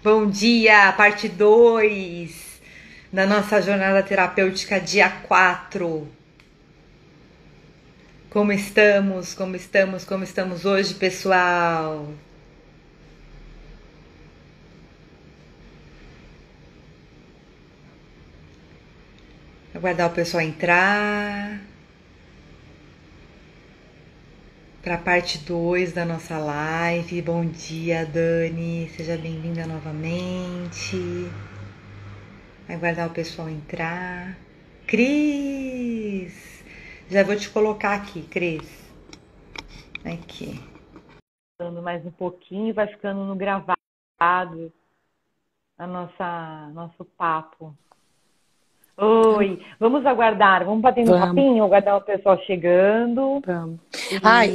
Bom dia, parte 2 da nossa jornada terapêutica, dia 4. Como estamos? Como estamos? Como estamos hoje, pessoal? Aguardar o pessoal entrar. Para a parte 2 da nossa live. Bom dia, Dani. Seja bem-vinda novamente. Vai guardar o pessoal entrar. Cris! Já vou te colocar aqui, Cris. Aqui. Mais um pouquinho, vai ficando no gravado a nossa nosso papo. Oi, vamos aguardar, vamos bater um papinho, aguardar o pessoal chegando. Vamos. E... Ai,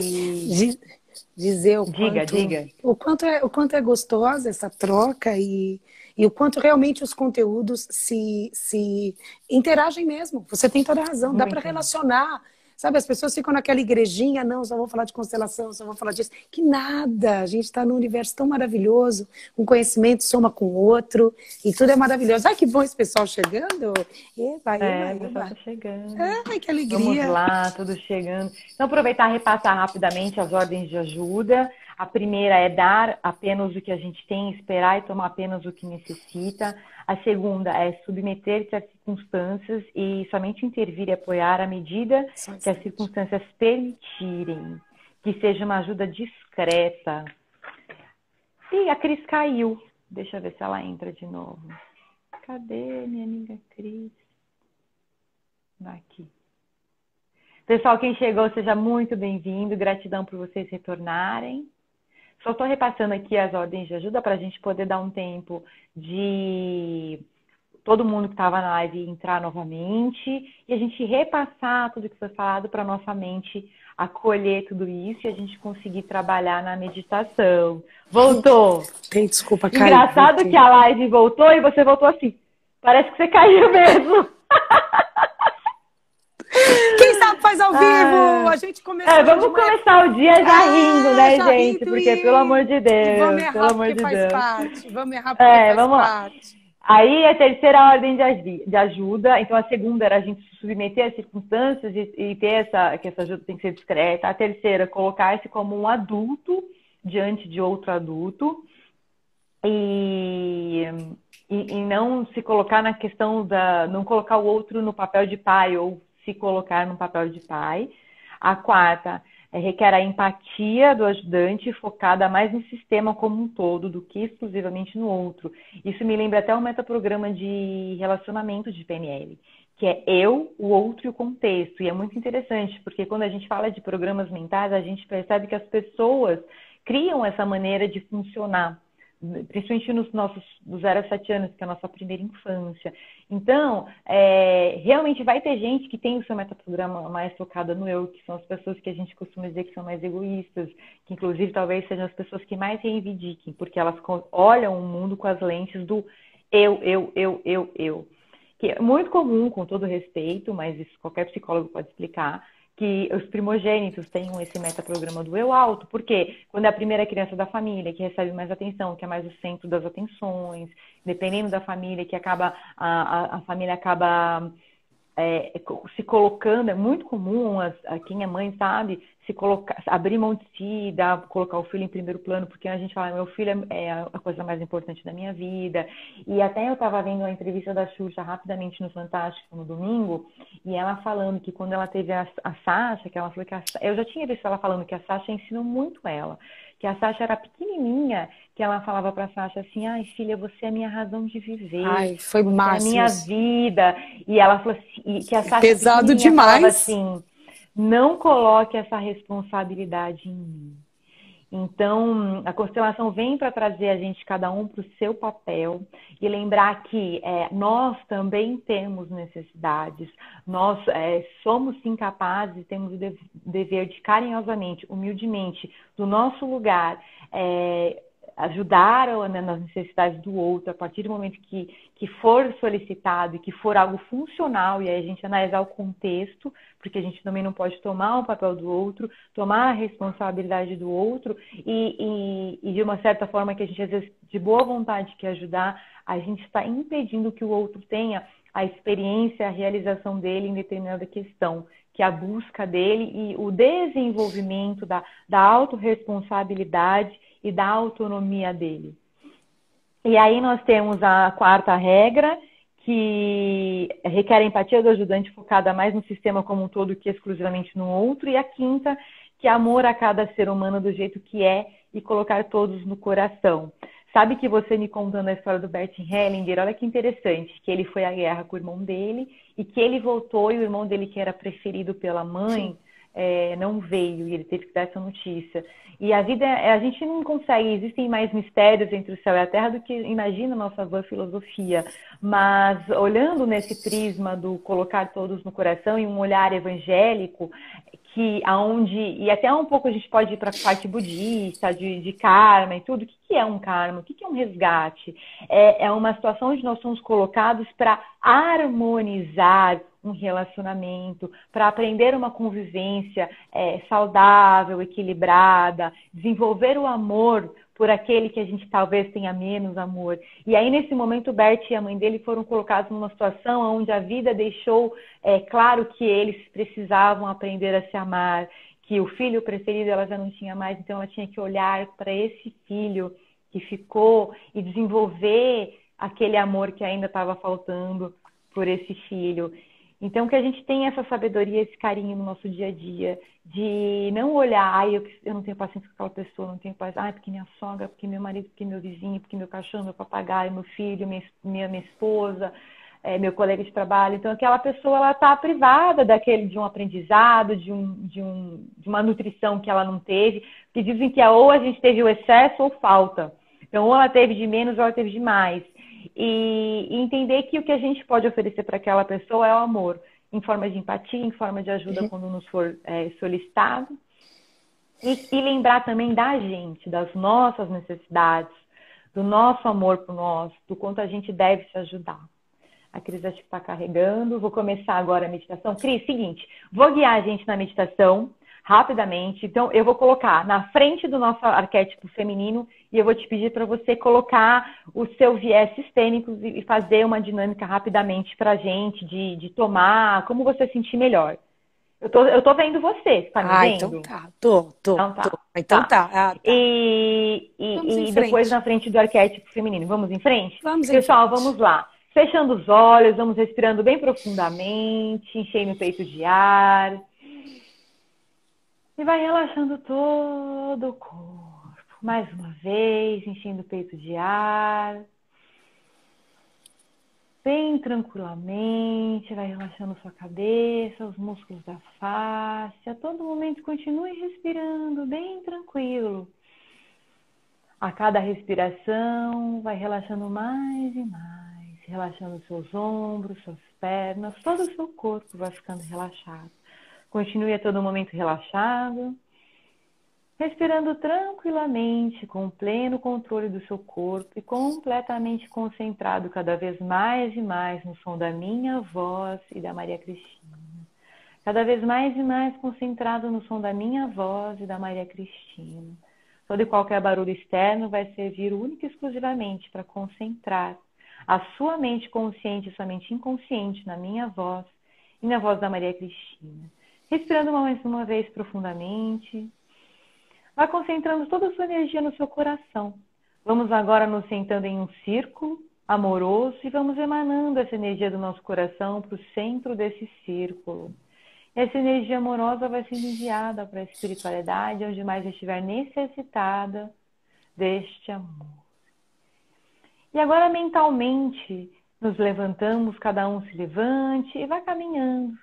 dizer o diga, quanto, diga. O quanto é, o quanto é gostosa essa troca e, e o quanto realmente os conteúdos se, se interagem mesmo. Você tem toda a razão, Muito. dá para relacionar Sabe, as pessoas ficam naquela igrejinha, não, só vou falar de constelação, só vou falar disso. Que nada! A gente está num universo tão maravilhoso, um conhecimento soma com o outro, e tudo é maravilhoso. Ai, que bom esse pessoal chegando! Eba, eba, é, eba. Tá chegando. Ai, que alegria! Vamos lá, tudo chegando. Então, aproveitar e repassar rapidamente as ordens de ajuda. A primeira é dar apenas o que a gente tem, esperar e tomar apenas o que necessita. A segunda é submeter-se às circunstâncias e somente intervir e apoiar à medida que as circunstâncias permitirem. Que seja uma ajuda discreta. E a Cris caiu. Deixa eu ver se ela entra de novo. Cadê minha amiga Cris? Aqui. Pessoal, quem chegou, seja muito bem-vindo. Gratidão por vocês retornarem. Só estou repassando aqui as ordens de ajuda para a gente poder dar um tempo de todo mundo que estava na live entrar novamente e a gente repassar tudo que foi falado para nossa mente acolher tudo isso e a gente conseguir trabalhar na meditação. Voltou! Tem desculpa, cara. Engraçado que a live voltou e você voltou assim. Parece que você caiu mesmo. Quem sabe faz ao vivo? Ah, a gente começou. É, vamos começar o dia já ah, rindo, né, já gente? Porque, pelo amor de Deus. Vamos errar pelo amor de faz Deus. parte. Vamos errar porque é, faz vamos parte. Lá. Aí a terceira ordem de ajuda, então a segunda era a gente se submeter às circunstâncias e, e ter essa, que essa ajuda tem que ser discreta. A terceira, colocar-se como um adulto diante de outro adulto. E, e, e, não se colocar na questão da. não colocar o outro no papel de pai ou se colocar no papel de pai. A quarta é, requer a empatia do ajudante focada mais no sistema como um todo do que exclusivamente no outro. Isso me lembra até o metaprograma de relacionamento de PNL, que é eu, o outro e o contexto. E é muito interessante, porque quando a gente fala de programas mentais, a gente percebe que as pessoas criam essa maneira de funcionar principalmente nos nossos dos 0 a 7 anos, que é a nossa primeira infância. Então, é, realmente vai ter gente que tem o seu metaprograma mais focado no eu, que são as pessoas que a gente costuma dizer que são mais egoístas, que inclusive talvez sejam as pessoas que mais reivindiquem, porque elas olham o mundo com as lentes do eu, eu, eu, eu, eu. Que é muito comum, com todo respeito, mas isso qualquer psicólogo pode explicar, que os primogênitos tenham esse metaprograma do eu alto, porque quando é a primeira criança da família que recebe mais atenção, que é mais o centro das atenções, dependendo da família, que acaba a, a, a família acaba é, se colocando, é muito comum, as, a, quem é mãe sabe, se colocar, abrir mão de si, dar, colocar o filho em primeiro plano, porque a gente fala, meu filho é, é a coisa mais importante da minha vida. E até eu estava vendo a entrevista da Xuxa rapidamente no Fantástico no domingo, e ela falando que quando ela teve a, a Sasha, que ela falou que a, eu já tinha visto ela falando que a Sasha ensinou muito ela, que a Sasha era pequenininha, que ela falava para a Sasha assim, ai filha, você é a minha razão de viver. Ai, foi massa. É a minha vida. E ela falou assim, que a Sasha Pesado demais. assim, não coloque essa responsabilidade em mim. Então, a constelação vem para trazer a gente, cada um, para o seu papel e lembrar que é, nós também temos necessidades, nós é, somos incapazes e temos o dever de carinhosamente, humildemente, do nosso lugar, é, ajudar né, nas necessidades do outro, a partir do momento que, que for solicitado e que for algo funcional, e aí a gente analisar o contexto, porque a gente também não pode tomar o papel do outro, tomar a responsabilidade do outro, e, e, e de uma certa forma que a gente, às vezes, de boa vontade quer ajudar, a gente está impedindo que o outro tenha a experiência, a realização dele em determinada questão que é a busca dele e o desenvolvimento da, da autorresponsabilidade e da autonomia dele. E aí nós temos a quarta regra, que requer a empatia do ajudante focada mais no sistema como um todo que exclusivamente no outro, e a quinta, que é amor a cada ser humano do jeito que é e colocar todos no coração. Sabe que você me contando a história do Bert Hellinger, olha que interessante, que ele foi à guerra com o irmão dele e que ele voltou e o irmão dele, que era preferido pela mãe, é, não veio e ele teve que dar essa notícia. E a vida, a gente não consegue, existem mais mistérios entre o céu e a terra do que imagina a nossa boa filosofia. Mas olhando nesse prisma do colocar todos no coração e um olhar evangélico, que aonde e até um pouco a gente pode ir para a parte budista de, de, karma e tudo. O que, que é um karma? O que, que é um resgate? É, é uma situação onde nós somos colocados para harmonizar um relacionamento, para aprender uma convivência é, saudável, equilibrada, desenvolver o amor por aquele que a gente talvez tenha menos amor. E aí, nesse momento, o Bert e a mãe dele foram colocados numa situação onde a vida deixou é, claro que eles precisavam aprender a se amar, que o filho preferido ela já não tinha mais, então ela tinha que olhar para esse filho que ficou e desenvolver aquele amor que ainda estava faltando por esse filho. Então, que a gente tenha essa sabedoria, esse carinho no nosso dia a dia, de não olhar, ai, eu, eu não tenho paciência com aquela pessoa, não tenho paciência, ai, porque minha sogra, porque meu marido, porque meu vizinho, porque meu cachorro, meu papagaio, meu filho, minha, minha, minha esposa, é, meu colega de trabalho. Então, aquela pessoa, ela está privada daquele, de um aprendizado, de, um, de, um, de uma nutrição que ela não teve, que dizem que é ou a gente teve o excesso ou falta. Então, ou ela teve de menos ou ela teve de mais e, e entender que o que a gente pode oferecer para aquela pessoa é o amor, em forma de empatia, em forma de ajuda uhum. quando nos for é, solicitado. E, e, lembrar também da gente, das nossas necessidades, do nosso amor por nós, do quanto a gente deve se ajudar. A Cris já está carregando. Vou começar agora a meditação. Cris, seguinte, vou guiar a gente na meditação rapidamente. Então, eu vou colocar na frente do nosso arquétipo feminino e eu vou te pedir para você colocar o seu viés sistêmico e fazer uma dinâmica rapidamente para a gente de, de tomar, como você sentir melhor. Eu tô, eu tô vendo você, tá me ah, vendo? então tá, tô, tô, então tá. Tô. Então tá. tá. Ah, tá. E, e, e depois na frente do arquétipo feminino. Vamos em frente? Vamos Pessoal, em frente. vamos lá. Fechando os olhos, vamos respirando bem profundamente, enchendo o peito de ar. E vai relaxando todo o corpo. Mais uma vez, enchendo o peito de ar. Bem tranquilamente, vai relaxando sua cabeça, os músculos da face. A todo momento, continue respirando bem tranquilo. A cada respiração, vai relaxando mais e mais, relaxando seus ombros, suas pernas, todo o seu corpo vai ficando relaxado. Continue a todo momento relaxado respirando tranquilamente, com pleno controle do seu corpo e completamente concentrado cada vez mais e mais no som da minha voz e da Maria Cristina. Cada vez mais e mais concentrado no som da minha voz e da Maria Cristina. Todo e qualquer barulho externo vai servir única e exclusivamente para concentrar a sua mente consciente e sua mente inconsciente na minha voz e na voz da Maria Cristina. Respirando mais uma vez profundamente, Vai concentrando toda a sua energia no seu coração. Vamos agora nos sentando em um círculo amoroso e vamos emanando essa energia do nosso coração para o centro desse círculo. Essa energia amorosa vai ser enviada para a espiritualidade, onde mais estiver necessitada deste amor. E agora, mentalmente, nos levantamos, cada um se levante e vai caminhando.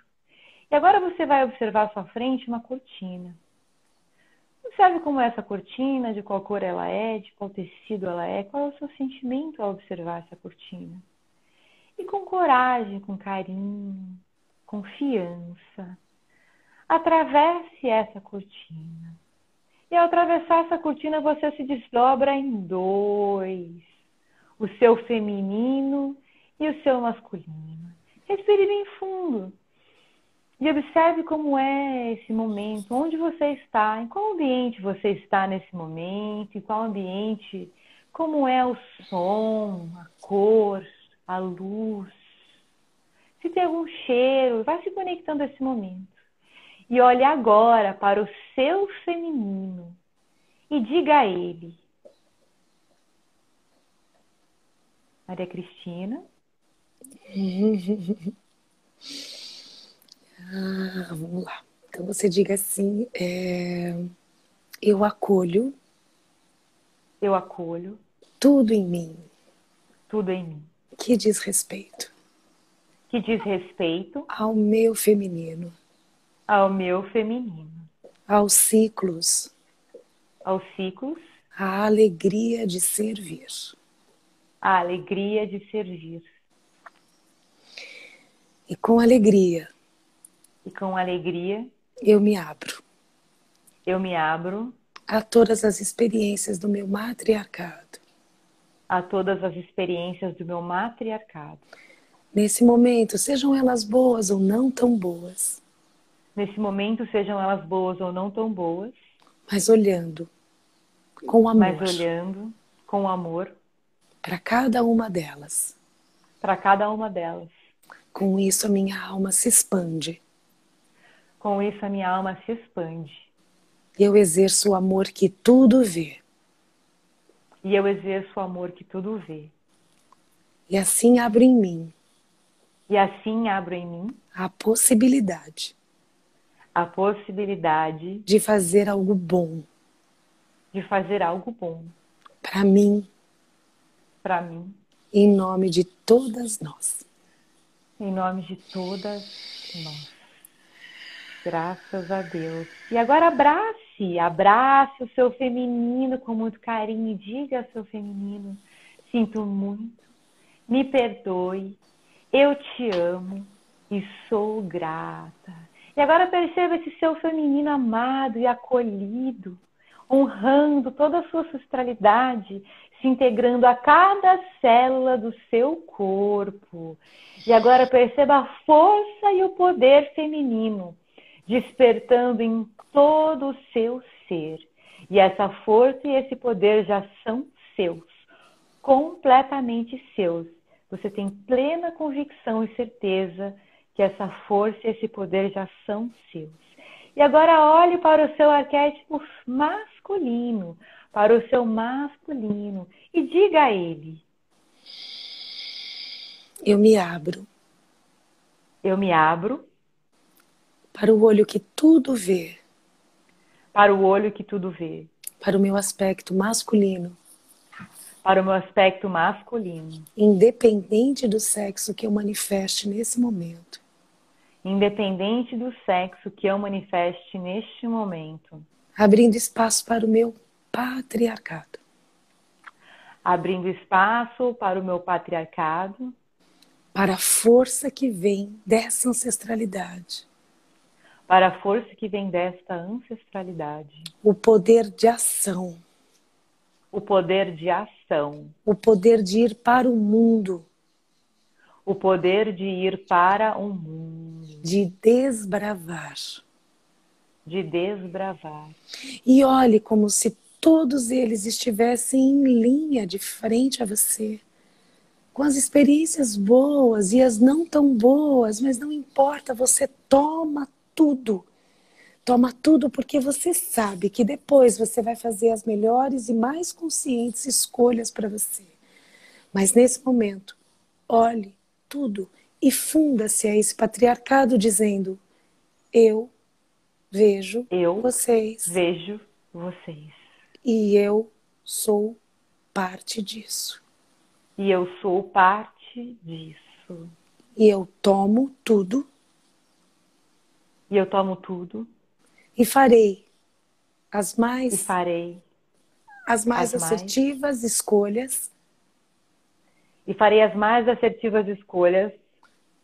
E agora você vai observar à sua frente uma cortina. Observe como é essa cortina, de qual cor ela é, de qual tecido ela é, qual é o seu sentimento ao observar essa cortina. E com coragem, com carinho, confiança, atravesse essa cortina E ao atravessar essa cortina, você se desdobra em dois: o seu feminino e o seu masculino. Respire bem fundo. E observe como é esse momento, onde você está, em qual ambiente você está nesse momento, em qual ambiente, como é o som, a cor, a luz. Se tem algum cheiro, vai se conectando a esse momento. E olhe agora para o seu feminino e diga a ele: Maria Cristina. Ah, vamos lá. Então você diga assim: é, eu acolho. Eu acolho. Tudo em mim. Tudo em mim. Que diz respeito. Que diz respeito. Ao meu feminino. Ao meu feminino. Aos ciclos. Aos ciclos. A alegria de servir. A alegria de servir. E com alegria e com alegria eu me abro. Eu me abro a todas as experiências do meu matriarcado. A todas as experiências do meu matriarcado. Nesse momento, sejam elas boas ou não tão boas. Nesse momento, sejam elas boas ou não tão boas. Mas olhando com amor. Mas olhando com amor. Para cada uma delas. Para cada uma delas. Com isso, a minha alma se expande com isso, a minha alma se expande. Eu exerço o amor que tudo vê. E eu exerço o amor que tudo vê. E assim abro em mim. E assim abro em mim a possibilidade. A possibilidade de fazer algo bom. De fazer algo bom. Para mim. Para mim. Em nome de todas nós. Em nome de todas nós. Graças a Deus. E agora abrace, abrace o seu feminino com muito carinho e diga ao seu feminino: sinto muito, me perdoe, eu te amo e sou grata. E agora perceba esse seu feminino amado e acolhido, honrando toda a sua ancestralidade, se integrando a cada célula do seu corpo. E agora perceba a força e o poder feminino despertando em todo o seu ser. E essa força e esse poder já são seus, completamente seus. Você tem plena convicção e certeza que essa força e esse poder já são seus. E agora olhe para o seu arquétipo masculino, para o seu masculino e diga a ele: Eu me abro. Eu me abro para o olho que tudo vê. Para o olho que tudo vê. Para o meu aspecto masculino. Para o meu aspecto masculino. Independente do sexo que eu manifeste nesse momento. Independente do sexo que eu manifeste neste momento. Abrindo espaço para o meu patriarcado. Abrindo espaço para o meu patriarcado. Para a força que vem dessa ancestralidade para a força que vem desta ancestralidade. O poder de ação. O poder de ação. O poder de ir para o mundo. O poder de ir para o mundo. De desbravar. De desbravar. E olhe como se todos eles estivessem em linha de frente a você. Com as experiências boas e as não tão boas, mas não importa, você toma tudo. Toma tudo porque você sabe que depois você vai fazer as melhores e mais conscientes escolhas para você. Mas nesse momento, olhe tudo e funda-se a esse patriarcado dizendo: eu vejo eu vocês. Vejo vocês. E eu sou parte disso. E eu sou parte disso. E eu tomo tudo e eu tomo tudo. E farei as mais. E farei. As mais as assertivas mais, escolhas. E farei as mais assertivas escolhas.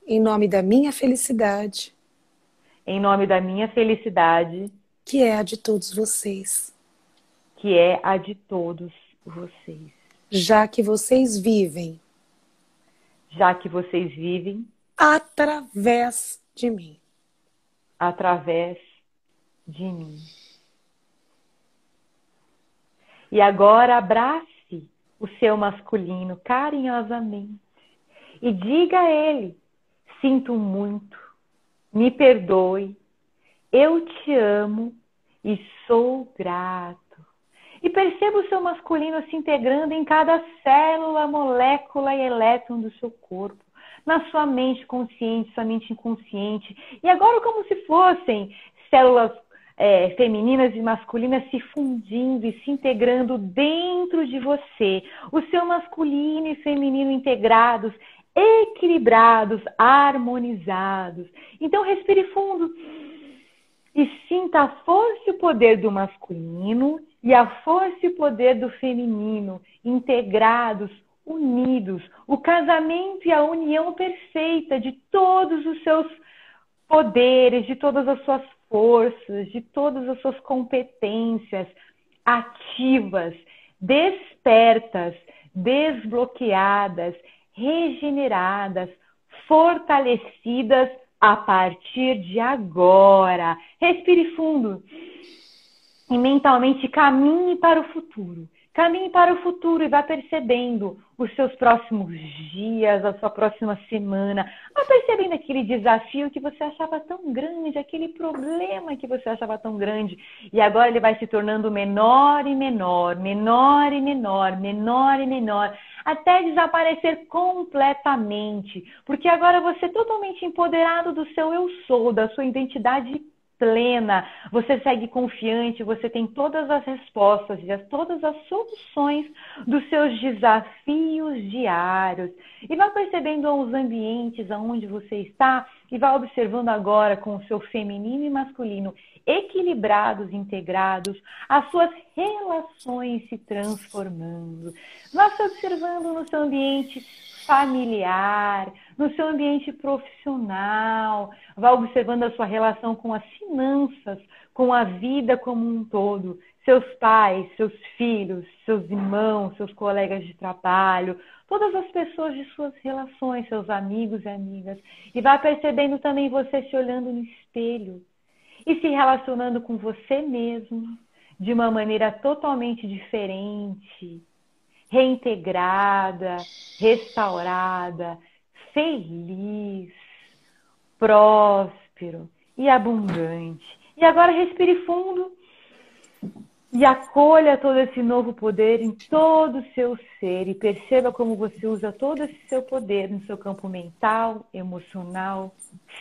Em nome da minha felicidade. Em nome da minha felicidade. Que é a de todos vocês. que é a de todos vocês. Já que vocês vivem. Já que vocês vivem. Através de mim. Através de mim. E agora abrace o seu masculino carinhosamente e diga a ele: sinto muito, me perdoe, eu te amo e sou grato. E perceba o seu masculino se integrando em cada célula, molécula e elétron do seu corpo, na sua mente consciente, sua mente inconsciente. E agora, como se fossem células é, femininas e masculinas se fundindo e se integrando dentro de você. O seu masculino e feminino integrados, equilibrados, harmonizados. Então, respire fundo e sinta a força e o poder do masculino e a força e o poder do feminino integrados, unidos, o casamento e a união perfeita de todos os seus poderes, de todas as suas forças, de todas as suas competências ativas, despertas, desbloqueadas, regeneradas, fortalecidas a partir de agora. Respire fundo e mentalmente caminhe para o futuro. Caminhe para o futuro e vá percebendo os seus próximos dias, a sua próxima semana. Vá percebendo aquele desafio que você achava tão grande, aquele problema que você achava tão grande. E agora ele vai se tornando menor e menor, menor e menor, menor e menor, até desaparecer completamente. Porque agora você é totalmente empoderado do seu eu sou, da sua identidade plena, você segue confiante, você tem todas as respostas e todas as soluções dos seus desafios diários. E vá percebendo os ambientes aonde você está e vá observando agora com o seu feminino e masculino equilibrados, integrados, as suas relações se transformando. Vá se observando no seu ambiente familiar, no seu ambiente profissional, vá observando a sua relação com as finanças, com a vida como um todo, seus pais, seus filhos, seus irmãos, seus colegas de trabalho, todas as pessoas de suas relações, seus amigos e amigas, e vá percebendo também você se olhando no espelho e se relacionando com você mesmo de uma maneira totalmente diferente, reintegrada, restaurada, feliz, próspero e abundante. E agora respire fundo e acolha todo esse novo poder em todo o seu ser e perceba como você usa todo esse seu poder no seu campo mental, emocional,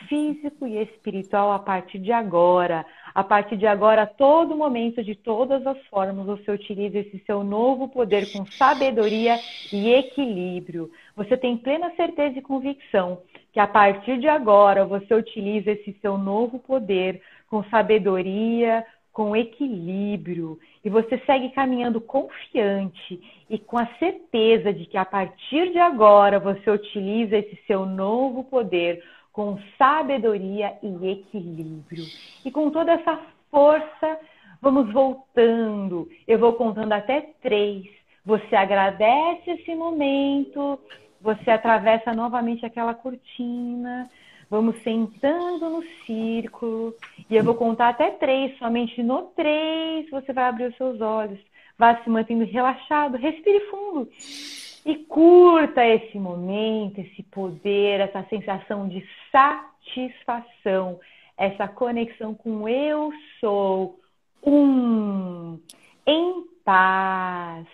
físico e espiritual a partir de agora. A partir de agora, a todo momento, de todas as formas, você utiliza esse seu novo poder com sabedoria e equilíbrio. Você tem plena certeza e convicção que a partir de agora você utiliza esse seu novo poder com sabedoria, com equilíbrio e você segue caminhando confiante e com a certeza de que a partir de agora você utiliza esse seu novo poder com sabedoria e equilíbrio. E com toda essa força, vamos voltando. Eu vou contando até três. Você agradece esse momento, você atravessa novamente aquela cortina Vamos sentando no círculo. E eu vou contar até três. Somente no três você vai abrir os seus olhos. Vá se mantendo relaxado. Respire fundo. E curta esse momento, esse poder, essa sensação de satisfação, essa conexão com eu sou um em paz.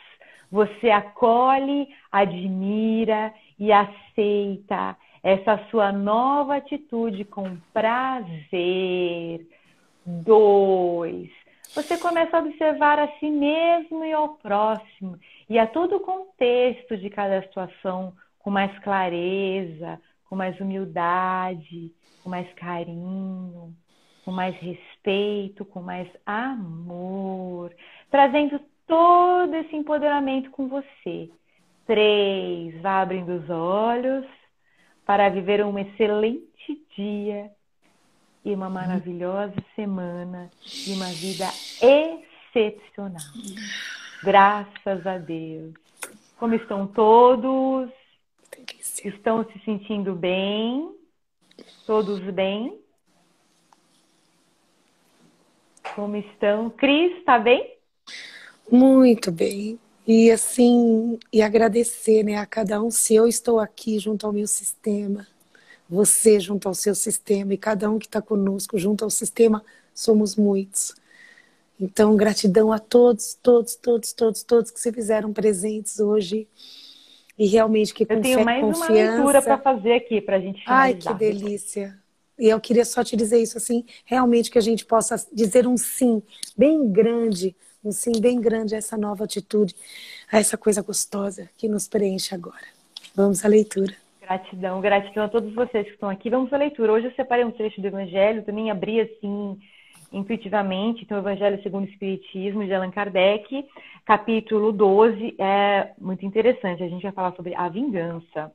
Você acolhe, admira e aceita essa sua nova atitude com prazer. Dois, você começa a observar a si mesmo e ao próximo e a todo o contexto de cada situação com mais clareza, com mais humildade, com mais carinho, com mais respeito, com mais amor, trazendo todo esse empoderamento com você. Três, vá abrindo os olhos para viver um excelente dia e uma maravilhosa semana e uma vida excepcional. Graças a Deus. Como estão todos? Estão se sentindo bem? Todos bem? Como estão? Cris, está bem? Muito bem. E assim, e agradecer né, a cada um, se eu estou aqui junto ao meu sistema, você junto ao seu sistema, e cada um que está conosco junto ao sistema, somos muitos. Então, gratidão a todos, todos, todos, todos, todos que se fizeram presentes hoje. E realmente que com Eu tenho mais confiança... uma leitura para fazer aqui para a gente finalizar. Ai, que delícia. E eu queria só te dizer isso assim, realmente que a gente possa dizer um sim bem grande um sim bem grande a essa nova atitude, a essa coisa gostosa que nos preenche agora. Vamos à leitura. Gratidão, gratidão a todos vocês que estão aqui. Vamos à leitura. Hoje eu separei um trecho do Evangelho, também abri assim intuitivamente, então o Evangelho segundo o Espiritismo de Allan Kardec, capítulo 12, é muito interessante. A gente vai falar sobre a vingança.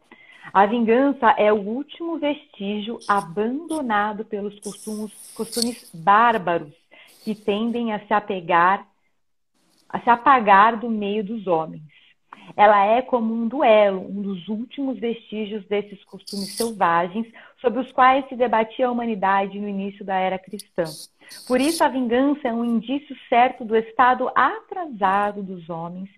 A vingança é o último vestígio abandonado pelos costumes, costumes bárbaros que tendem a se apegar a se apagar do meio dos homens. Ela é como um duelo, um dos últimos vestígios desses costumes selvagens sobre os quais se debatia a humanidade no início da era cristã. Por isso, a vingança é um indício certo do estado atrasado dos homens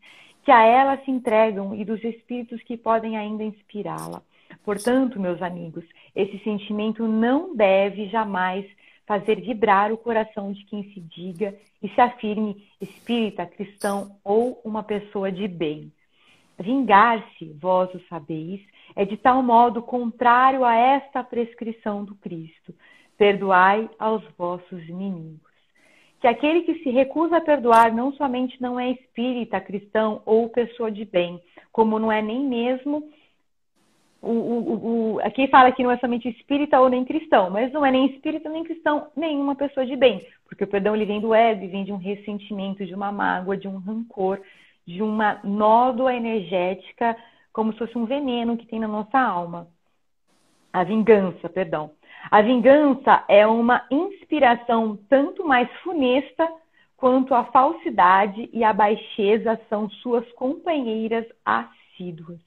que a ela se entregam e dos espíritos que podem ainda inspirá-la. Portanto, meus amigos, esse sentimento não deve jamais fazer vibrar o coração de quem se diga e se afirme espírita, cristão ou uma pessoa de bem. Vingar-se, vós o sabeis, é de tal modo contrário a esta prescrição do Cristo. Perdoai aos vossos inimigos. Que aquele que se recusa a perdoar não somente não é espírita, cristão ou pessoa de bem, como não é nem mesmo o, o, o, aqui fala que não é somente espírita ou nem cristão, mas não é nem espírita nem cristão, nenhuma pessoa de bem, porque o perdão ele vem do ego, vem de um ressentimento, de uma mágoa, de um rancor, de uma nódoa energética, como se fosse um veneno que tem na nossa alma. A vingança, perdão. A vingança é uma inspiração tanto mais funesta quanto a falsidade e a baixeza são suas companheiras assíduas.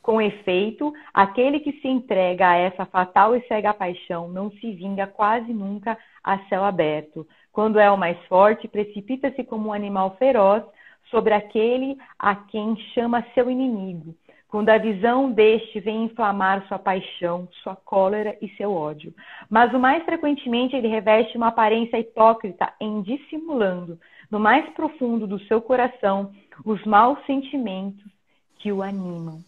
Com efeito, aquele que se entrega a essa fatal e cega paixão não se vinga quase nunca a céu aberto. Quando é o mais forte, precipita-se como um animal feroz sobre aquele a quem chama seu inimigo. Quando a visão deste vem inflamar sua paixão, sua cólera e seu ódio. Mas o mais frequentemente ele reveste uma aparência hipócrita em dissimulando, no mais profundo do seu coração, os maus sentimentos que o animam.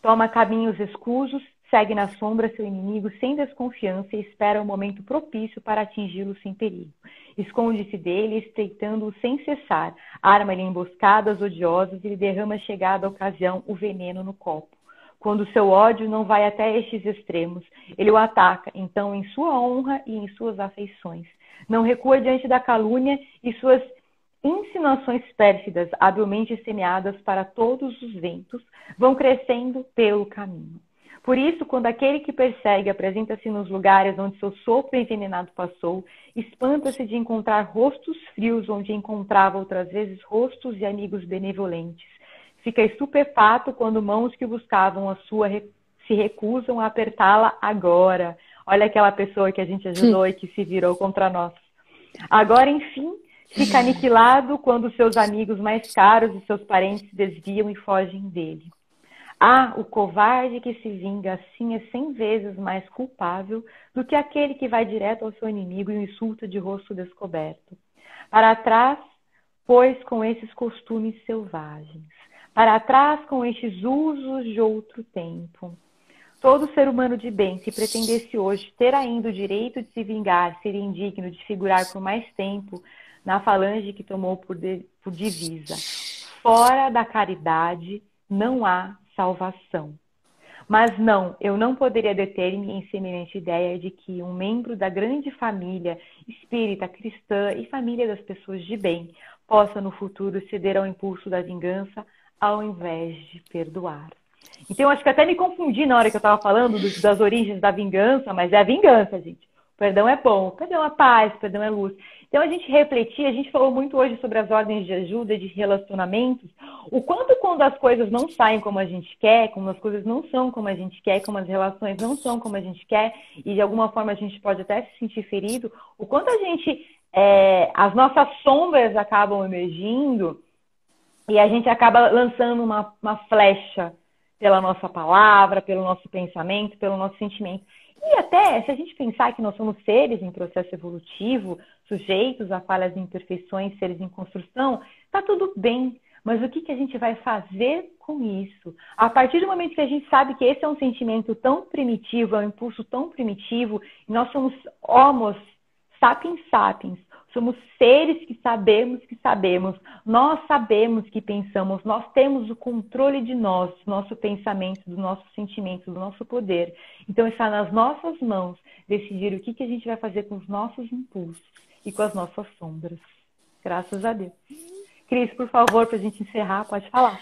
Toma caminhos escusos, segue na sombra seu inimigo sem desconfiança e espera o um momento propício para atingi-lo sem perigo. Esconde-se dele, estreitando-o sem cessar. Arma-lhe emboscadas odiosas e lhe derrama chegada a ocasião o veneno no copo. Quando seu ódio não vai até estes extremos, ele o ataca, então, em sua honra e em suas afeições. Não recua diante da calúnia e suas insinuações pérfidas, habilmente semeadas para todos os ventos, vão crescendo pelo caminho. Por isso, quando aquele que persegue apresenta-se nos lugares onde seu sopro envenenado passou, espanta-se de encontrar rostos frios onde encontrava outras vezes rostos de amigos benevolentes. Fica estupefato quando mãos que buscavam a sua se recusam a apertá-la agora. Olha aquela pessoa que a gente ajudou e que se virou contra nós. Agora, enfim, Fica aniquilado quando seus amigos mais caros e seus parentes desviam e fogem dele. Ah, o covarde que se vinga assim é cem vezes mais culpável do que aquele que vai direto ao seu inimigo e o insulta de rosto descoberto. Para trás, pois, com esses costumes selvagens. Para trás, com estes usos de outro tempo. Todo ser humano de bem, se pretendesse hoje ter ainda o direito de se vingar, seria indigno de figurar por mais tempo na falange que tomou por, de, por divisa. Fora da caridade não há salvação. Mas não, eu não poderia deter-me em semelhante ideia de que um membro da grande família espírita, cristã e família das pessoas de bem possa no futuro ceder ao impulso da vingança ao invés de perdoar. Então, acho que até me confundi na hora que eu estava falando das origens da vingança, mas é a vingança, gente. O perdão é bom, perdão é paz, perdão é luz. Então a gente refletir, a gente falou muito hoje sobre as ordens de ajuda, de relacionamentos, o quanto quando as coisas não saem como a gente quer, como as coisas não são como a gente quer, como as relações não são como a gente quer, e de alguma forma a gente pode até se sentir ferido, o quanto a gente, é, as nossas sombras acabam emergindo e a gente acaba lançando uma, uma flecha pela nossa palavra, pelo nosso pensamento, pelo nosso sentimento. E até, se a gente pensar que nós somos seres em processo evolutivo, sujeitos a falhas e imperfeições, seres em construção, tá tudo bem. Mas o que, que a gente vai fazer com isso? A partir do momento que a gente sabe que esse é um sentimento tão primitivo, é um impulso tão primitivo, nós somos homos sapiens sapiens, Somos seres que sabemos que sabemos. Nós sabemos que pensamos. Nós temos o controle de nós, do nosso pensamento, do nosso sentimento, do nosso poder. Então está nas nossas mãos decidir o que, que a gente vai fazer com os nossos impulsos e com as nossas sombras. Graças a Deus. Cris, por favor, para a gente encerrar, pode falar.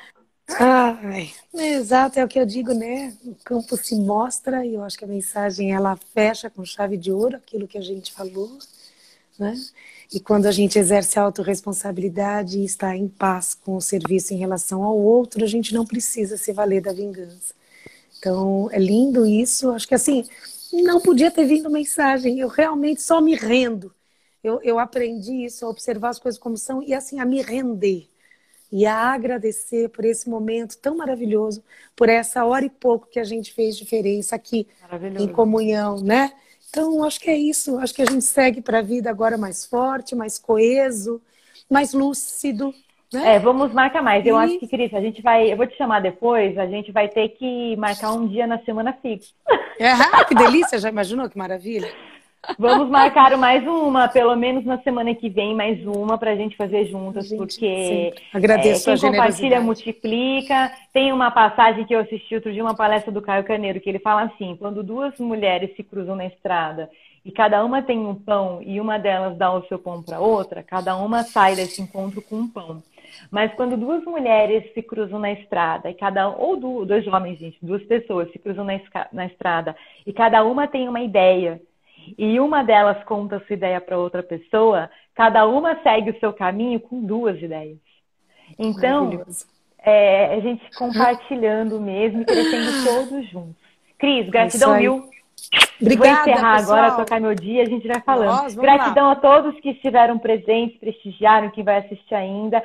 Ai, exato, é o que eu digo, né? O campo se mostra e eu acho que a mensagem ela fecha com chave de ouro aquilo que a gente falou, né? E quando a gente exerce a autorresponsabilidade e está em paz com o serviço em relação ao outro, a gente não precisa se valer da vingança. Então, é lindo isso. Acho que assim, não podia ter vindo mensagem. Eu realmente só me rendo. Eu, eu aprendi isso, a observar as coisas como são e assim, a me render. E a agradecer por esse momento tão maravilhoso, por essa hora e pouco que a gente fez diferença aqui em comunhão, né? Então, acho que é isso. Acho que a gente segue para a vida agora mais forte, mais coeso, mais lúcido. Né? É, vamos marcar mais. Eu e... acho que, Cris, a gente vai. Eu vou te chamar depois, a gente vai ter que marcar um dia na semana fixa. É, que delícia! Já imaginou que maravilha? Vamos marcar mais uma, pelo menos na semana que vem, mais uma para a gente fazer juntas, gente, porque Agradeço é, quem compartilha multiplica. Tem uma passagem que eu assisti outro dia, uma palestra do Caio Caneiro, que ele fala assim: quando duas mulheres se cruzam na estrada e cada uma tem um pão e uma delas dá o seu pão para outra, cada uma sai desse encontro com um pão. Mas quando duas mulheres se cruzam na estrada, e cada ou dois homens, gente, duas pessoas se cruzam na, na estrada, e cada uma tem uma ideia, e uma delas conta a sua ideia para outra pessoa, cada uma segue o seu caminho com duas ideias. Então, é, a gente compartilhando mesmo e crescendo todos juntos. Cris, gratidão mil. Obrigada, Vou encerrar pessoal. agora, tocar meu dia, a gente vai falando. gratidão lá. a todos que estiveram presentes, prestigiaram, quem vai assistir ainda.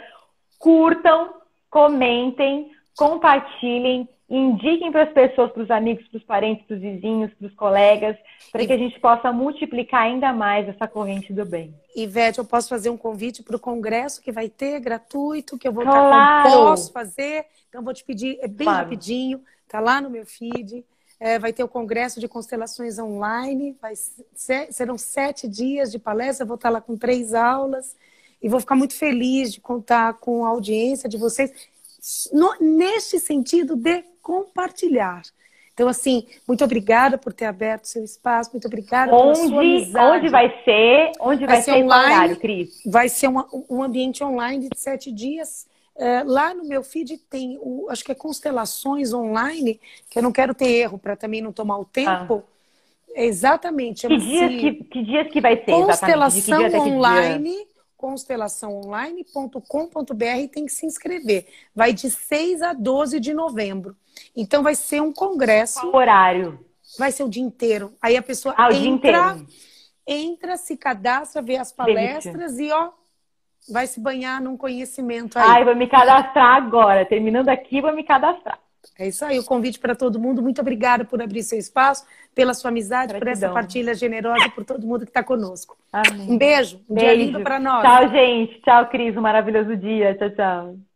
Curtam, comentem, compartilhem indiquem para as pessoas, para os amigos, para os parentes, para os vizinhos, para os colegas, para que a gente possa multiplicar ainda mais essa corrente do bem. Ivete, eu posso fazer um convite para o congresso que vai ter gratuito, que eu vou claro. estar posso fazer. Então, vou te pedir, é bem claro. rapidinho, tá lá no meu feed. É, vai ter o Congresso de Constelações Online, vai ser, serão sete dias de palestra, vou estar lá com três aulas e vou ficar muito feliz de contar com a audiência de vocês no, neste sentido de compartilhar. Então, assim, muito obrigada por ter aberto seu espaço, muito obrigada onde, pela sua amizade. Onde vai ser? Onde vai, vai ser, ser online, horário, Cris? Vai ser uma, um ambiente online de sete dias. É, lá no meu feed tem, o, acho que é Constelações Online, que eu não quero ter erro para também não tomar o tempo. Ah. Exatamente. Que dias que, que dias que vai ser? Constelação Online constelaçãoonline.com.br tem que se inscrever. Vai de 6 a 12 de novembro. Então vai ser um congresso. Qual horário? Vai ser o dia inteiro. Aí a pessoa ah, entra, entra, se cadastra, vê as palestras Delícia. e ó, vai se banhar num conhecimento aí. Ai, vou me cadastrar agora. Terminando aqui, vou me cadastrar. É isso aí, o convite para todo mundo. Muito obrigada por abrir seu espaço, pela sua amizade, Gratidão. por essa partilha generosa, por todo mundo que está conosco. Amém. Um beijo, um beijo. dia lindo para nós. Tchau, gente. Tchau, Cris. Um maravilhoso dia. Tchau, tchau.